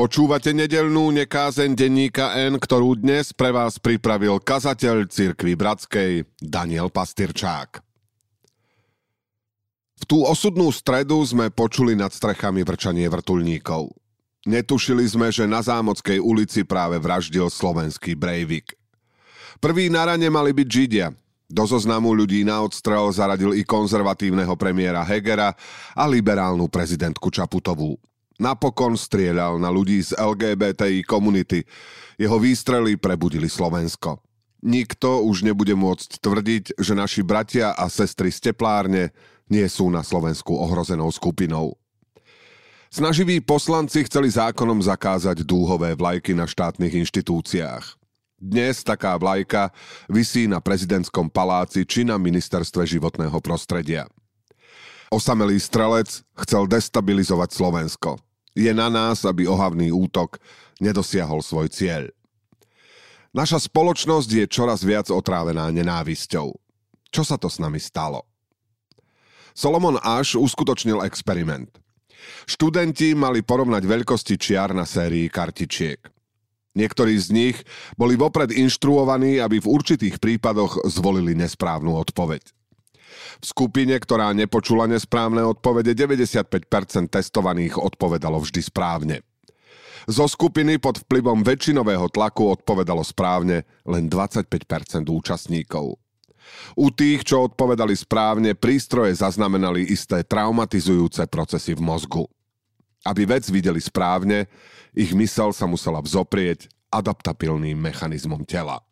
Počúvate nedelnú nekázeň denníka N, ktorú dnes pre vás pripravil kazateľ cirkvi Bratskej Daniel Pastyrčák. V tú osudnú stredu sme počuli nad strechami vrčanie vrtulníkov. Netušili sme, že na Zámockej ulici práve vraždil slovenský Breivik. Prvý na rane mali byť Židia. Do zoznamu ľudí na odstrel zaradil i konzervatívneho premiéra Hegera a liberálnu prezidentku Čaputovú. Napokon strieľal na ľudí z LGBTI komunity. Jeho výstrely prebudili Slovensko. Nikto už nebude môcť tvrdiť, že naši bratia a sestry z teplárne nie sú na Slovensku ohrozenou skupinou. Snaživí poslanci chceli zákonom zakázať dúhové vlajky na štátnych inštitúciách. Dnes taká vlajka visí na prezidentskom paláci či na ministerstve životného prostredia. Osamelý strelec chcel destabilizovať Slovensko. Je na nás, aby ohavný útok nedosiahol svoj cieľ. Naša spoločnosť je čoraz viac otrávená nenávisťou. Čo sa to s nami stalo? Solomon Ash uskutočnil experiment. Študenti mali porovnať veľkosti čiar na sérii kartičiek. Niektorí z nich boli vopred inštruovaní, aby v určitých prípadoch zvolili nesprávnu odpoveď. V skupine, ktorá nepočula nesprávne odpovede, 95% testovaných odpovedalo vždy správne. Zo skupiny pod vplyvom väčšinového tlaku odpovedalo správne len 25% účastníkov. U tých, čo odpovedali správne, prístroje zaznamenali isté traumatizujúce procesy v mozgu. Aby vec videli správne, ich mysel sa musela vzoprieť adaptabilným mechanizmom tela.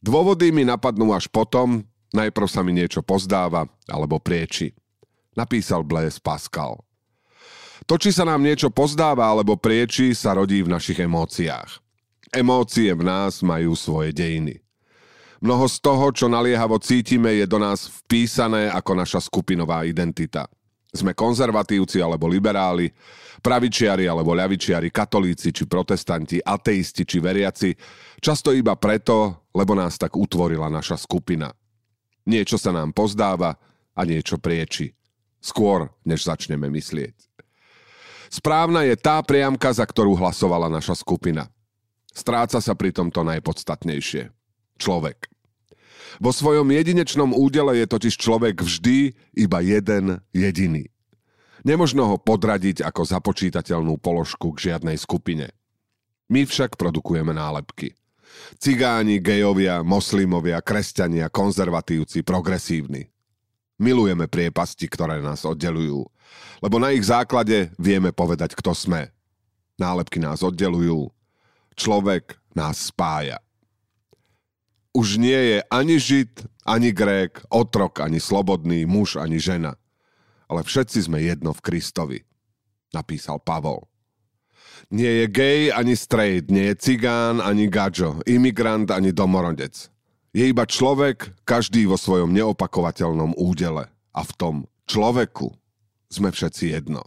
Dôvody mi napadnú až potom, Najprv sa mi niečo pozdáva alebo prieči. Napísal Blaise Pascal. To, či sa nám niečo pozdáva alebo prieči, sa rodí v našich emóciách. Emócie v nás majú svoje dejiny. Mnoho z toho, čo naliehavo cítime, je do nás vpísané ako naša skupinová identita. Sme konzervatívci alebo liberáli, pravičiari alebo ľavičiari, katolíci či protestanti, ateisti či veriaci, často iba preto, lebo nás tak utvorila naša skupina. Niečo sa nám pozdáva a niečo prieči. Skôr, než začneme myslieť. Správna je tá priamka, za ktorú hlasovala naša skupina. Stráca sa pri tomto najpodstatnejšie. Človek. Vo svojom jedinečnom údele je totiž človek vždy iba jeden jediný. Nemožno ho podradiť ako započítateľnú položku k žiadnej skupine. My však produkujeme nálepky. Cigáni, gejovia, moslimovia, kresťania, konzervatívci, progresívni. Milujeme priepasti, ktoré nás oddelujú, lebo na ich základe vieme povedať, kto sme. Nálepky nás oddelujú, človek nás spája. Už nie je ani Žid, ani Grék, otrok, ani slobodný, muž, ani žena. Ale všetci sme jedno v Kristovi, napísal Pavol. Nie je gay ani straight, nie je cigán ani gadžo, imigrant ani domorodec. Je iba človek, každý vo svojom neopakovateľnom údele. A v tom človeku sme všetci jedno.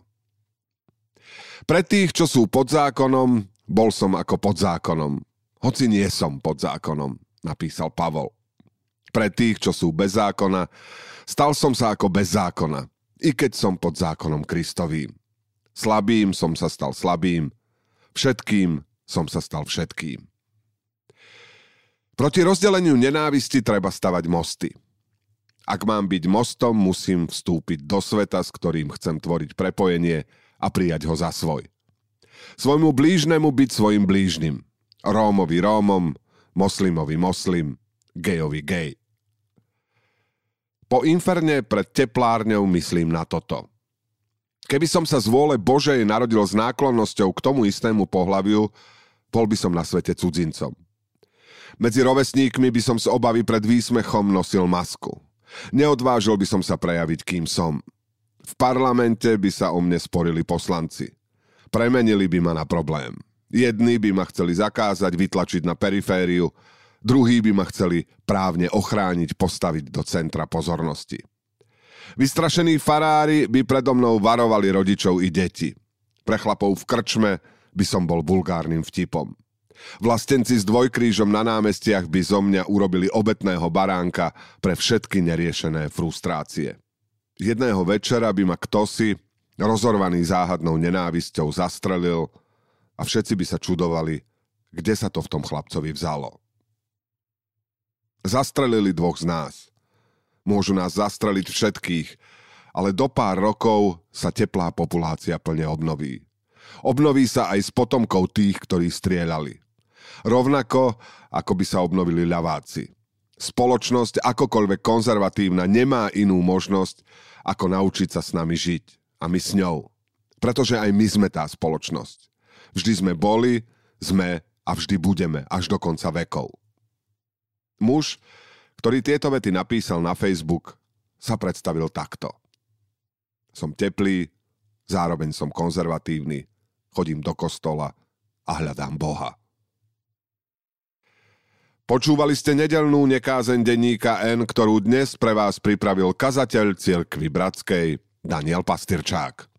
Pre tých, čo sú pod zákonom, bol som ako pod zákonom. Hoci nie som pod zákonom, napísal Pavol. Pre tých, čo sú bez zákona, stal som sa ako bez zákona, i keď som pod zákonom Kristovým. Slabým som sa stal slabým, Všetkým som sa stal všetkým. Proti rozdeleniu nenávisti treba stavať mosty. Ak mám byť mostom, musím vstúpiť do sveta, s ktorým chcem tvoriť prepojenie a prijať ho za svoj. Svojmu blížnemu byť svojim blížnym. Rómovi Rómom, moslimovi moslim, gejovi gej. Po inferne pred teplárňou myslím na toto – Keby som sa z vôle Božej narodil s náklonnosťou k tomu istému pohľaviu, bol by som na svete cudzincom. Medzi rovesníkmi by som z obavy pred výsmechom nosil masku. Neodvážil by som sa prejaviť, kým som. V parlamente by sa o mne sporili poslanci. Premenili by ma na problém. Jedni by ma chceli zakázať, vytlačiť na perifériu, druhí by ma chceli právne ochrániť, postaviť do centra pozornosti. Vystrašení farári by predo mnou varovali rodičov i deti. Pre chlapov v krčme by som bol vulgárnym vtipom. Vlastenci s dvojkrížom na námestiach by zo mňa urobili obetného baránka pre všetky neriešené frustrácie. Jedného večera by ma kto si, rozorvaný záhadnou nenávisťou zastrelil a všetci by sa čudovali, kde sa to v tom chlapcovi vzalo. Zastrelili dvoch z nás. Môžu nás zastreliť všetkých, ale do pár rokov sa teplá populácia plne obnoví. Obnoví sa aj s potomkou tých, ktorí strieľali. Rovnako, ako by sa obnovili ľaváci. Spoločnosť, akokoľvek konzervatívna, nemá inú možnosť, ako naučiť sa s nami žiť. A my s ňou. Pretože aj my sme tá spoločnosť. Vždy sme boli, sme a vždy budeme, až do konca vekov. Muž, ktorý tieto vety napísal na Facebook, sa predstavil takto. Som teplý, zároveň som konzervatívny, chodím do kostola a hľadám Boha. Počúvali ste nedelnú nekázen denníka N, ktorú dnes pre vás pripravil kazateľ cirkvi Bratskej Daniel Pastyrčák.